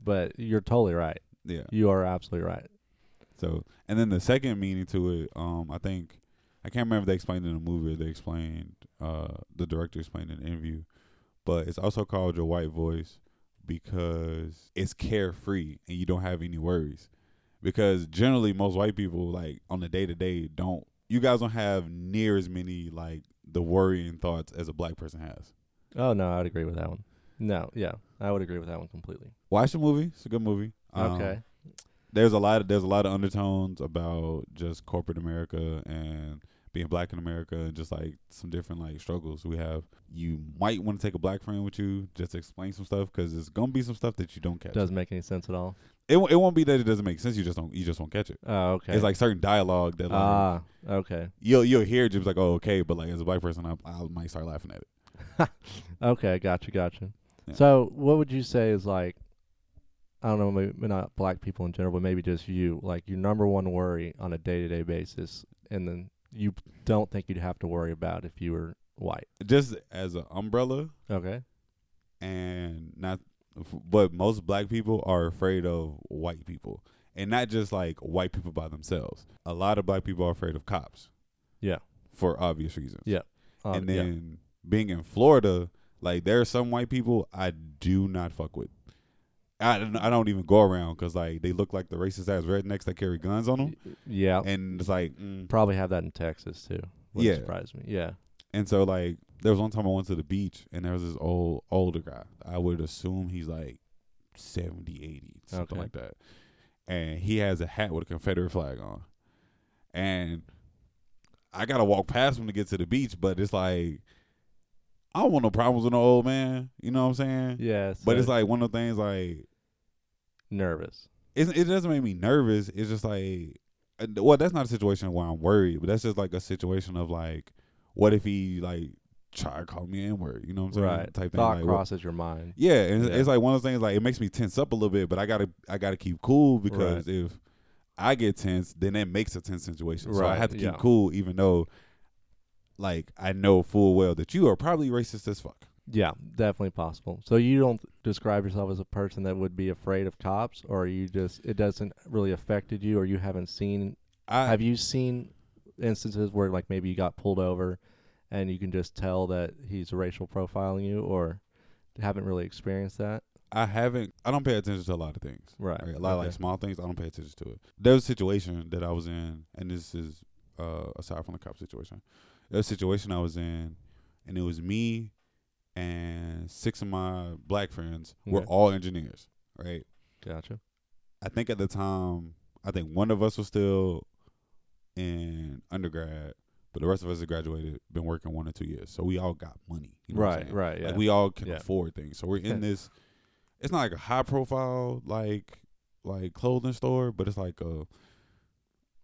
But you're totally right. Yeah. You are absolutely right. So, and then the second meaning to it, um, I think I can't remember if they explained it in the movie. They explained, uh, the director explained in an interview, but it's also called your white voice because it's carefree and you don't have any worries. Because generally, most white people, like on the day to day, don't. You guys don't have near as many like the worrying thoughts as a black person has. Oh no, I would agree with that one. No, yeah, I would agree with that one completely. Watch the movie; it's a good movie. Um, okay. there's a lot of there's a lot of undertones about just corporate America and being black in America and just like some different like struggles we have. You might want to take a black friend with you just to explain some stuff because it's gonna be some stuff that you don't catch. Doesn't make any sense at all. It won't- it won't be that it doesn't make sense. You just don't you just won't catch it. Oh, okay. It's like certain dialogue that like ah, okay, you'll you'll hear it just like oh okay, but like as a black person I, I might start laughing at it. okay, gotcha, gotcha. Yeah. So, what would you say is like? I don't know, maybe not black people in general, but maybe just you, like your number one worry on a day to day basis, and then you don't think you'd have to worry about if you were white. Just as an umbrella Okay. and not but most black people are afraid of white people and not just like white people by themselves a lot of black people are afraid of cops Yeah. for obvious reasons Yeah. Um, and yeah. then being in florida like there are some white people i do not fuck with i, don't- I don't even go around because like they look like the racist ass rednecks that carry guns on them Yeah. and it's like mm. Probably have that in Texas too. Wouldn't Yeah. surprise me. Yeah. And so like there was one time I went to the beach and there was this old older guy. I would assume he's like 70, 80, something Okay. like that. And he has a hat with a Confederate flag on. And I gotta walk past him to get to the beach, but it's like I don't want no problems with no old man. You know what I'm saying? Yeah. But it's like one of the things like nervous. it, it doesn't make me nervous. It's just like, uh, well, that's not a situation where I'm worried, but that's just like a situation of like, what if he like try to call me N word? You know what I'm saying? Right. Type thing. Thought Like, what- crosses your mind. yeah, and it's- Yeah. it's like one of those things. Like it makes me tense up a little bit, but I gotta I gotta keep cool because if I get tense, then that makes a tense situation. So I have to keep yeah. cool, even though, like, I know full well that you are probably racist as fuck. Yeah, definitely possible. So you don't describe yourself as a person that would be afraid of cops, or you just it doesn't really affected you, or you haven't seen. I have you seen instances where like maybe you got pulled over, and you can just tell that he's racial profiling you, or haven't really experienced that? I haven't. I don't pay attention to a lot of things. Right. Right, A lot of like small things, I don't pay attention to it. There was a situation that I was in, and this is uh, aside from the cop situation. A situation I was in, and it was me and six of my black friends were Okay. all engineers, right? Gotcha. I think at the time, I think one of us was still in undergrad, but the rest of us had graduated, been working one or two years. So we all got money. You know what I'm right. Right. Yeah. Like we all can Yeah. afford things. So we're in this. It's not like a high profile like like clothing store, but it's like a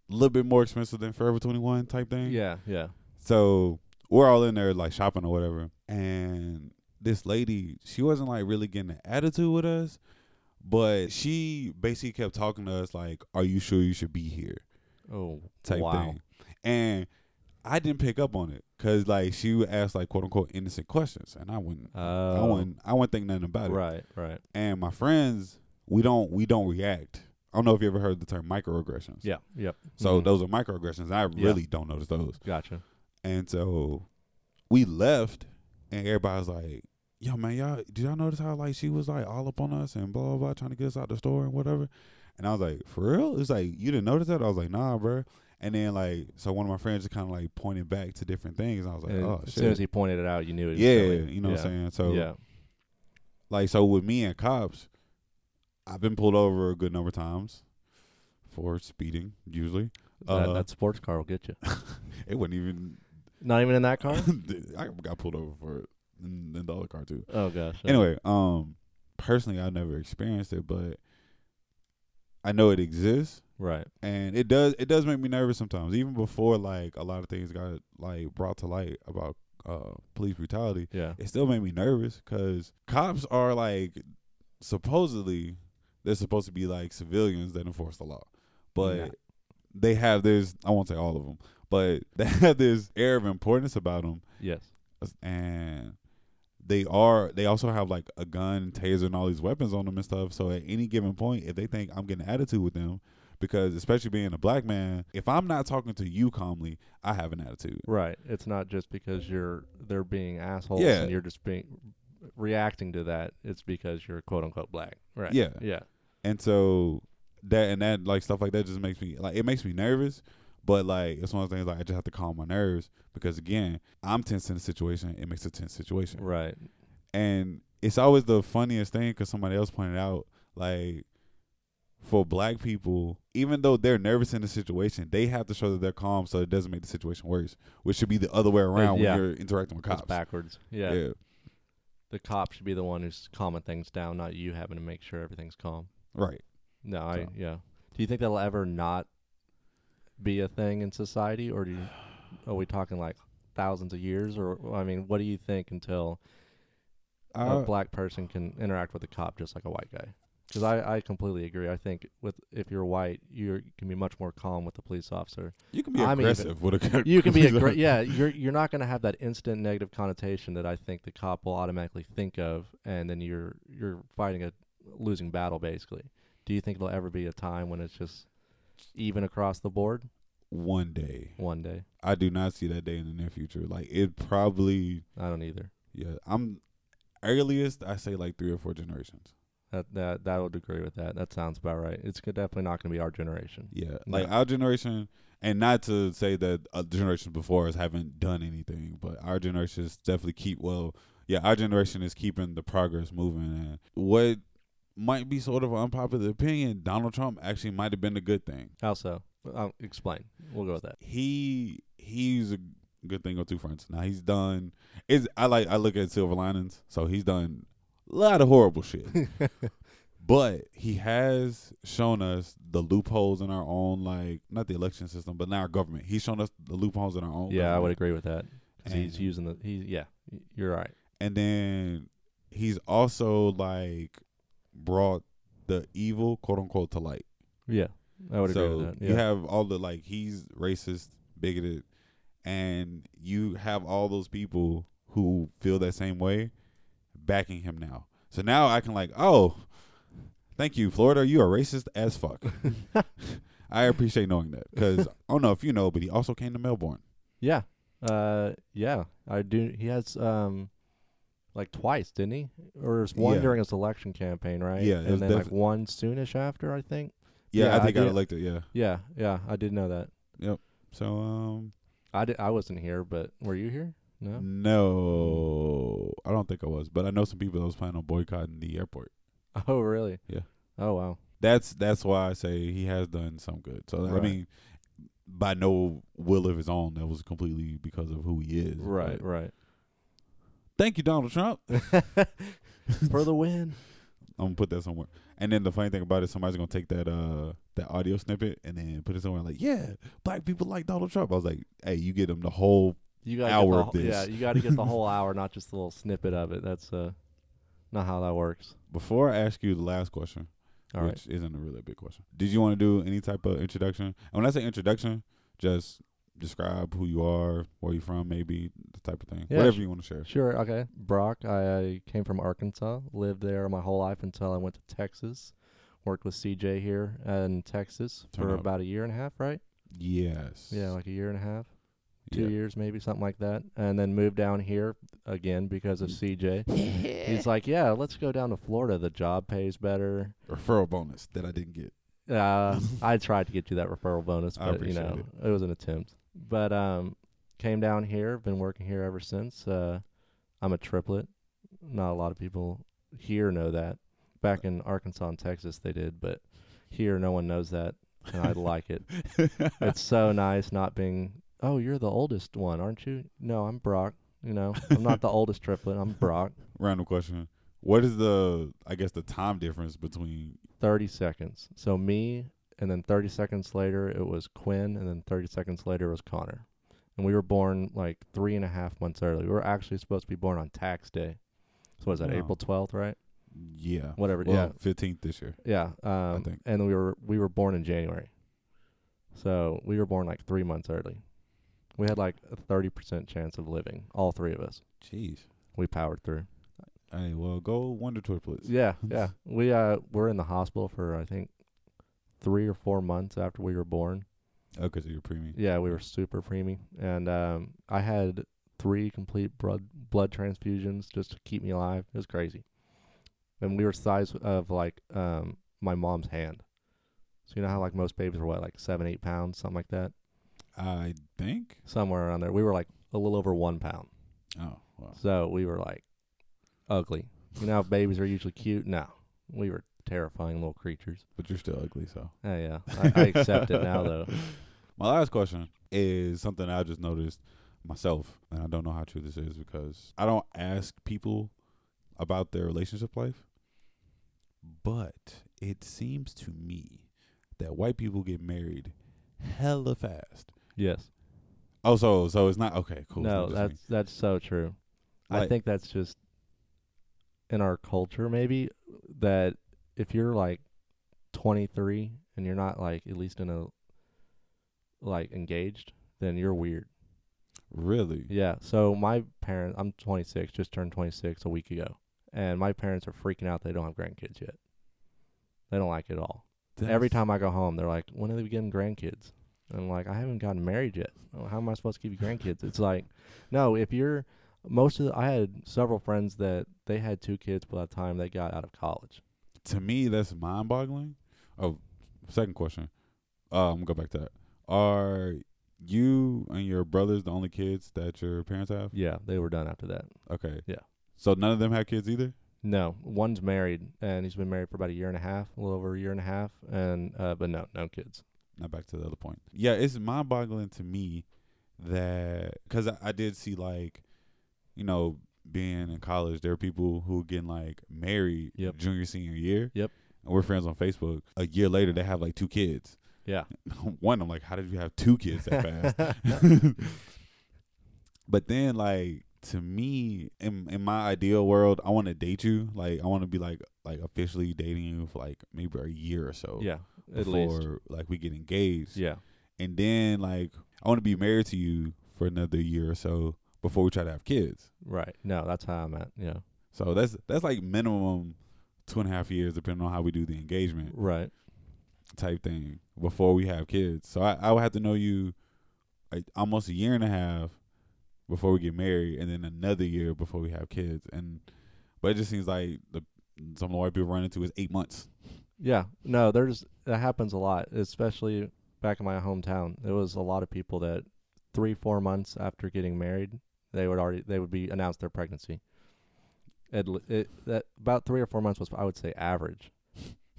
little bit more expensive than Forever Twenty One type thing. yeah. Yeah. So we're all in there like shopping or whatever, and this lady, she wasn't like really getting an attitude with us, But she basically kept talking to us like, "Are you sure you should be here?" Oh, type wow. thing. And I didn't pick up on it because like she would ask like quote unquote innocent questions, and I wouldn't. I Oh, wouldn't. I wouldn't think nothing about it. right, right. And my friends, we don't. We don't react. I don't know if you ever heard the term microaggressions. Yeah, yep. So Mhm. those are microaggressions. I Yeah. really don't notice those. Gotcha. And so we left, and everybody's like, "Yo, man, y'all, did y'all notice how like she was like all up on us and blah blah blah, trying to get us out the store and whatever?" And I was like, "For real?" It's like you didn't notice that? I was like, "Nah, bro." And then like, so one of my friends just kind of like pointed back to different things. And I was like, And "Oh as soon as he pointed it out, you knew it. Was yeah, silly. you know yeah. what I'm saying. So yeah. like, so with me and cops, I've been pulled over a good number of times for speeding. Usually, that, uh, that sports car will get you. it wouldn't even. Not even in that car. I got pulled over for it in, in the other car too. oh gosh. Anyway, um, personally, I've never experienced it, but I know it exists, Right. and it does. It does make me nervous sometimes, even before like a lot of things got like brought to light about uh police brutality. Yeah. It still made me nervous because cops are like supposedly they're supposed to be like civilians that enforce the law, but Nah. they have this. I won't say all of them, but they have this air of importance about them Yes. and they are they also have like a gun, taser, and all these weapons on them and stuff. So at any given point, if they think I'm getting an attitude with them, because especially being a black man, if I'm not talking to you calmly, I have an attitude. Right. It's not just because you're they're being assholes Yeah. and you're just being reacting to that. It's because you're quote unquote black. Right. Yeah. Yeah. And so that and that like stuff like that just makes me like it makes me nervous. But like it's one of those things like I just have to calm my nerves because again, I'm tense in a situation. It makes a tense situation. Right. and it's always the funniest thing because somebody else pointed out like for black people even though they're nervous in the situation they have to show that they're calm so it doesn't make the situation worse which should be the other way uh, around yeah. when you're interacting with It's cops backwards. Yeah. yeah The cop should be the one who's calming things down, not you having to make sure everything's calm. right No, I yeah. Do you think that'll ever not be a thing in society, or do you, are we talking like thousands of years, or I mean, what do you think until a uh, black person can interact with a cop just like a white guy? Because I, I completely agree. I think with if you're white, you can be much more calm with the police officer. you can be I'm even- aggressive with a You can be a great yeah. You're you're not going to have that instant negative connotation that I think the cop will automatically think of, and then you're you're fighting a losing battle basically. Do you think there'll ever be a time when it's just even across the board? one day One day, i do not see that day in the near future like it probably I don't either. yeah i'm earliest i say like three or four generations That that that would agree with that. That sounds about right. It's definitely not going to be our generation. Yeah, No. like our generation, and not to say that uh, generations before us haven't done anything, but our generation is definitely keep well. Yeah, our generation is keeping the progress moving, and what might be sort of an unpopular opinion, Donald Trump actually might have been a good thing. How so? I'll explain. We'll go with that. He he's a good thing on two fronts. Now he's done. Is I like I look at silver linings, so he's done a lot of horrible shit. But he has shown us the loopholes in our own, like not the election system, but now our government. He's shown us the loopholes in our own. yeah, I would agree with that. 'Cause he's using the he. Yeah, you're right. And then he's also like brought the evil, quote unquote, to light. Yeah, I would so agree with that. you have all the like he's racist, bigoted, and you have all those people who feel that same way backing him now. So now I can like, oh, thank you, Florida. You are racist as fuck. I appreciate knowing that because I don't know if you know, but he also came to Melbourne. Yeah. Uh yeah. I do he has um like twice, didn't he? Or was one Yeah. during his election campaign, right? Yeah, it was And then like defi- one soonish after, I think. Yeah, Yeah, I I think I got did- elected. Yeah. Yeah, yeah, I did know that. Yep. So um, I did I wasn't here, but were you here? No. no, I don't think I was, but I know some people that was planning on boycotting the airport. Oh, really? Yeah. Oh, wow. that's that's why I say he has done some good. So I Right. mean, by no will of his own, that was completely because of who he is. Right, But right. Thank you, Donald Trump. For the win. I'm gonna put that somewhere. And then the funny thing about it, somebody's gonna take that uh that audio snippet and then put it somewhere like, yeah, black people like Donald Trump. I was like, hey, you get them the whole. You got Hour get of this. Yeah, you got to get the whole hour, not just a little snippet of it. That's uh not how that works. Before I ask you the last question, All right. which isn't a really big question, did you want to do any type of introduction? And when I say introduction, just describe who you are, where you're from, maybe the type of thing, Yeah, whatever you want to share. Sure. Okay. Brock. I came from Arkansas. Lived there my whole life until I went to Texas. Worked with CJ here in Texas Turn for up. about a year and a half, right? Yes. Yeah, like a year and a half, two Yeah. years maybe, something like that. And then moved down here again because of CJ. He's like, yeah, let's go down to Florida. The job pays better. Referral bonus that I didn't get. Uh, I tried to get you that referral bonus, I but you know, it. was an attempt. But um, came down here. Been working here ever since. Uh, I'm a triplet. Not a lot of people here know that. Back in Arkansas and Texas, they did, but here, no one knows that, and I like it. It's so nice not being. Oh, you're the oldest one, aren't you? No, I'm Brock. You know, I'm not the oldest triplet. I'm Brock. Random question. What is the, I guess, the time difference between, 30 seconds. So me, and then 30 seconds later it was Quinn, and then 30 seconds later it was Connor. And we were born like three and a half months early. We were actually supposed to be born on tax day. So was that Wow. April 12th, right? yeah. Whatever. Well, 15th this year. yeah. Yeah. Um, think. And we were we were born in January. So we were born like three months early. We had like a 30% chance of living, all three of us. Jeez. We powered through. Hey, well, go Wonder Triplets. Yeah, yeah. We uh were in the hospital for I think three or four months after we were born. Oh, because you're preemie. Yeah, we were super preemie, and um, I had three complete blood blood transfusions just to keep me alive. It was crazy, and we were size of like um my mom's hand. So you know how like most babies are what like seven eight pounds something like that I think. somewhere around there. We were like a little over one pound, Oh, wow. so we were like ugly. You know how babies are usually cute? No, we were terrifying little creatures. But you're still ugly, so. Oh yeah, I, I accept it now though. My last question is something I just noticed myself, and I don't know how true this is because I don't ask people about their relationship life, but it seems to me that white people get married hella fast. Yes. Oh, so so it's not okay. Cool. no, that's that's so true. I think that's just in our culture maybe that if you're like 23 and you're not like at least in a like engaged, then you're weird. really. Yeah. So my parents, I'm 26, just turned 26 a week ago, and my parents are freaking out they don't have grandkids yet. They don't like it at all. Every time I go home, they're like, "When are they getting grandkids?" And I'm like, "I haven't gotten married yet. How am I supposed to give you grandkids?" It's like, no. If you're most of the, I had several friends that they had two kids by the time they got out of college. To me that's mind boggling. Oh, second question. Uh, I'm gonna go back to that. Are you and your brothers the only kids that your parents have? Yeah, they were done after that. Okay. Yeah. So none of them have kids either. No, one's married and he's been married for about a year and a half, a little over a year and a half, and uh, but no, no kids. Now back to the other point. Yeah, it's mind boggling to me that because I, I did see like, you know, being in college, there are people who are getting like married Yep. junior senior year. Yep. And we're friends on Facebook. A year later, they have like two kids. Yeah. One, I'm like, how did you have two kids that fast? but then like to me in in my ideal world i want to date you like i want to be like like officially dating you for like maybe a year or so yeah, at before least. like we get engaged Yeah. and then like i want to be married to you for another year or so before we try to have kids Right. No, that's how I'm at. Yeah. so that's that's like minimum two and a half years depending on how we do the engagement Right. type thing before we have kids. So I, I would have to know you like almost a year and a half before we get married, and then another year before we have kids. And but it just seems like the some of the white people run into is eight months. Yeah, no, there's that happens a lot, especially back in my hometown. There was a lot of people that three, four months after getting married, they would already they would be announced their pregnancy. It, it that about three or four months was I would say average.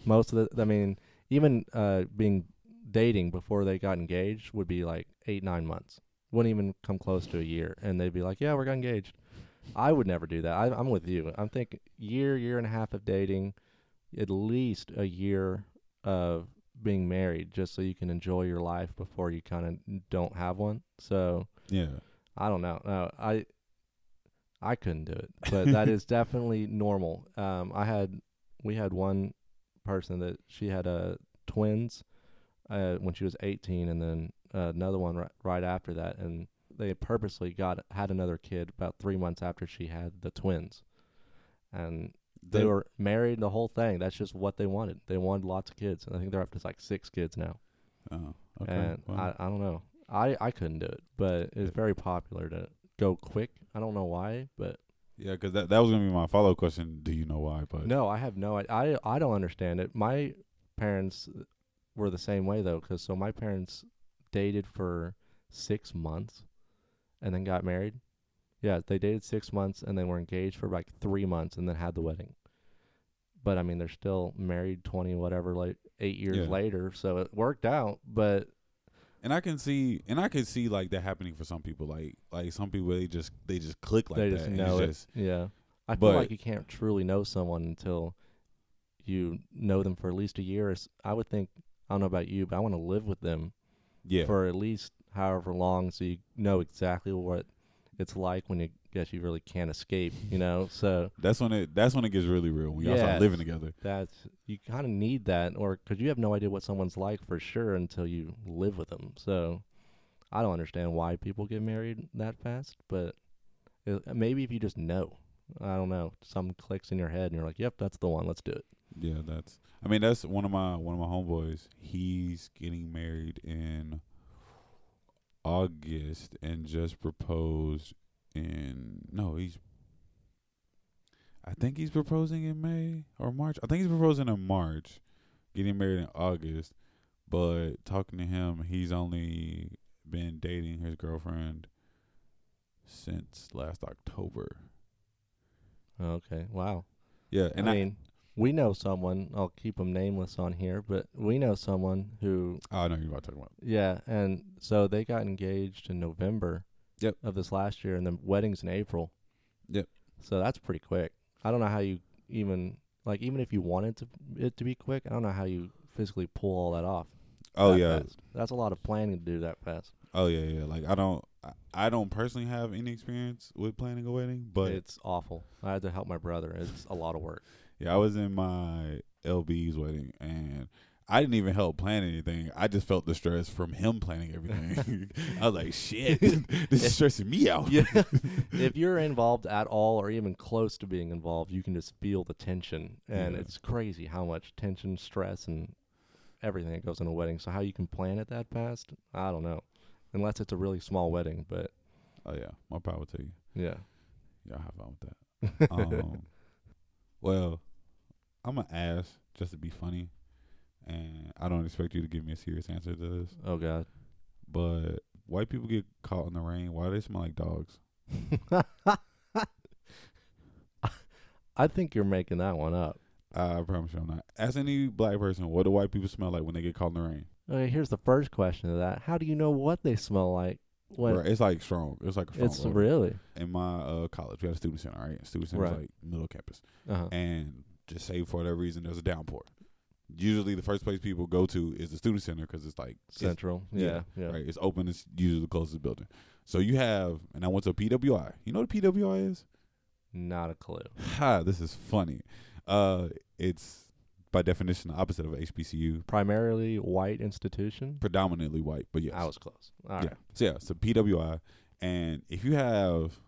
Most of the, I mean, even uh, being dating before they got engaged would be like eight nine months. Wouldn't even come close to a year, and they'd be like, "Yeah, we're engaged." I would never do that. I, I'm with you. I'm thinking year, year and a half of dating, at least a year of being married, just so you can enjoy your life before you kind of don't have one. So Yeah, I don't know. No, I I couldn't do it, but that is definitely normal. Um, I had we had one person that she had uh, twins uh, when she was 18, and then uh, another one ri- right after that, and they purposely got had another kid about three months after she had the twins, and they The- were married the whole thing. That's just what they wanted. They wanted lots of kids, and I think they're up to like six kids now. Oh, okay. And I I don't know. I I couldn't do it, but it's very popular to go quick. I don't know why, but yeah, because that that was gonna be my follow up question. Do you know why? But no, I have no. I I, I don't understand it. My parents were the same way though, because so my parents dated for six months, and then got married. Yeah, they dated six months and then were engaged for like three months and then had the wedding. But I mean, they're still married twenty whatever, like eight years Yeah. later. So it worked out. But and I can see and I can see like that happening for some people. Like like some people they just they just click like they that. just know it's it. just- Yeah, I feel like you can't truly know someone until you know them for at least a year. I would think I don't know about you, but I want to live with them yeah. for at least however long, so you know exactly what it's like when you guess you really can't escape. You know, so that's when it that's when it gets really real when y'all start living together. that's you kind of need that, or because you have no idea what someone's like for sure until you live with them. So I don't understand why people get married that fast, but it, maybe if you just know, I don't know, something clicks in your head and you're like, "Yep, that's the one. Let's do it." Yeah, that's. I mean, that's one of my one of my homeboys. He's getting married in August and just proposed in no, he's. I think he's proposing in May or March. I think he's proposing in March, getting married in August. But talking to him, he's only been dating his girlfriend since last October. Oh, okay, wow. Yeah, and I I, mean, we know someone. I'll keep them nameless on here, but we know someone who oh, I know you're about to talk about. Yeah, and so they got engaged in November Yep. of this last year, and the wedding's in April. Yep. So that's pretty quick. I don't know how you even like even if you wanted to it to be quick, I don't know how you physically pull all that off. Oh that yeah, fast. that's a lot of planning to do that fast. Oh yeah, yeah. Like I don't, I, I don't personally have any experience with planning a wedding, but it's awful. I had to help my brother. It's a lot of work. Yeah, I was in my LB's wedding and I didn't even help plan anything. I just felt the stress from him planning everything. I was like, shit, this is stressing me out. Yeah. if you're involved at all or even close to being involved, you can just feel the tension. And Yeah. it's crazy how much tension, stress, and everything that goes in a wedding. So, how you can plan it that fast, I don't know. Unless it's a really small wedding. But Oh yeah, my power to you. yeah. Y'all have fun with that. um, well, I'm gonna ask just to be funny, and I don't expect you to give me a serious answer to this. Oh, God. But white people get caught in the rain. Why do they smell like dogs? I think you're making that one up. I promise you, I'm not. Ask any black person, what do white people smell like when they get caught in the rain? Okay, here's the first question of that. How do you know what they smell like? When Right, it's like strong. It's like a strong. it's odor. really. in my uh, college. We had a student center, right? Student center Right. like middle campus, Uh-huh. and just say for whatever reason there's a downpour. Usually, the first place people go to is the student center because it's like it's- Central. Yeah. Yeah. right. It's open. It's usually the closest building. So you have, and I went to a PWI. You know what a PWI is? Not a clue. Ha! This is funny. Uh, it's by definition the opposite of HBCU. Primarily white institution. Predominantly white, but yes. I was close. All right. yeah. So yeah, so PWI, and if you have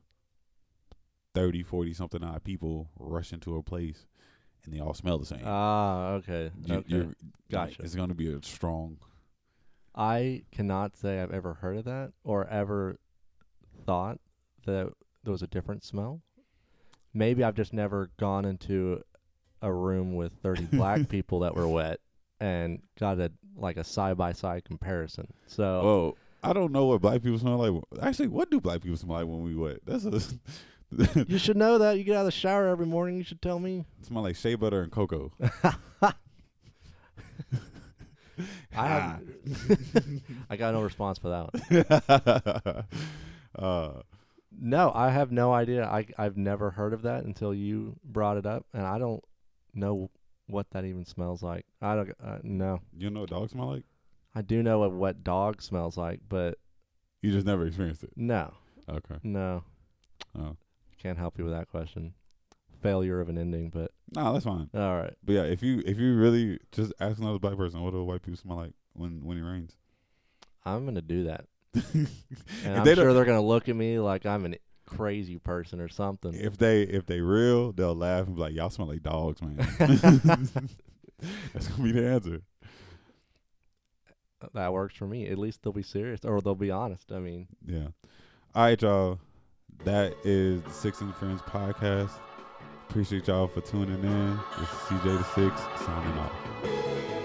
30, 40 something odd people rush into a place, and they all smell the same, Ah, okay. you, okay. you're- Gotcha. It's going to be a strong. I cannot say I've ever heard of that or ever thought that there was a different smell. Maybe I've just never gone into a room with 30 black people that were wet and got a like a side by side comparison. So Oh, I don't know what black people smell like. Actually, what do black people smell like when we wet? That's a you should know that. You get out of the shower every morning. You should tell me. It smell like shea butter and cocoa. I have. I got no response for that one. uh, No, I have no idea. I I've never heard of that until you brought it up, and I don't know what that even smells like. I don't. Uh, no, you know what dogs smell like? I do know what wet dog smells like, but You just never experienced it. no, Okay. no. Oh. Can't help you with that question. Failure of an ending, but Nah, that's fine. all right. But yeah, if you if you really just ask another black person, what do white people smell like when when it rains? I'm gonna do that, if and I'm they sure don't- they're gonna look at me like I'm a crazy person or something. if they if they real, they'll laugh and be like, "Y'all smell like dogs, man." That's gonna be the answer. that works for me. At least they'll be serious or they'll be honest. I mean, Yeah. All right, y'all. That is the Six and Friends podcast. Appreciate y'all for tuning in. This is CJ the Six signing off.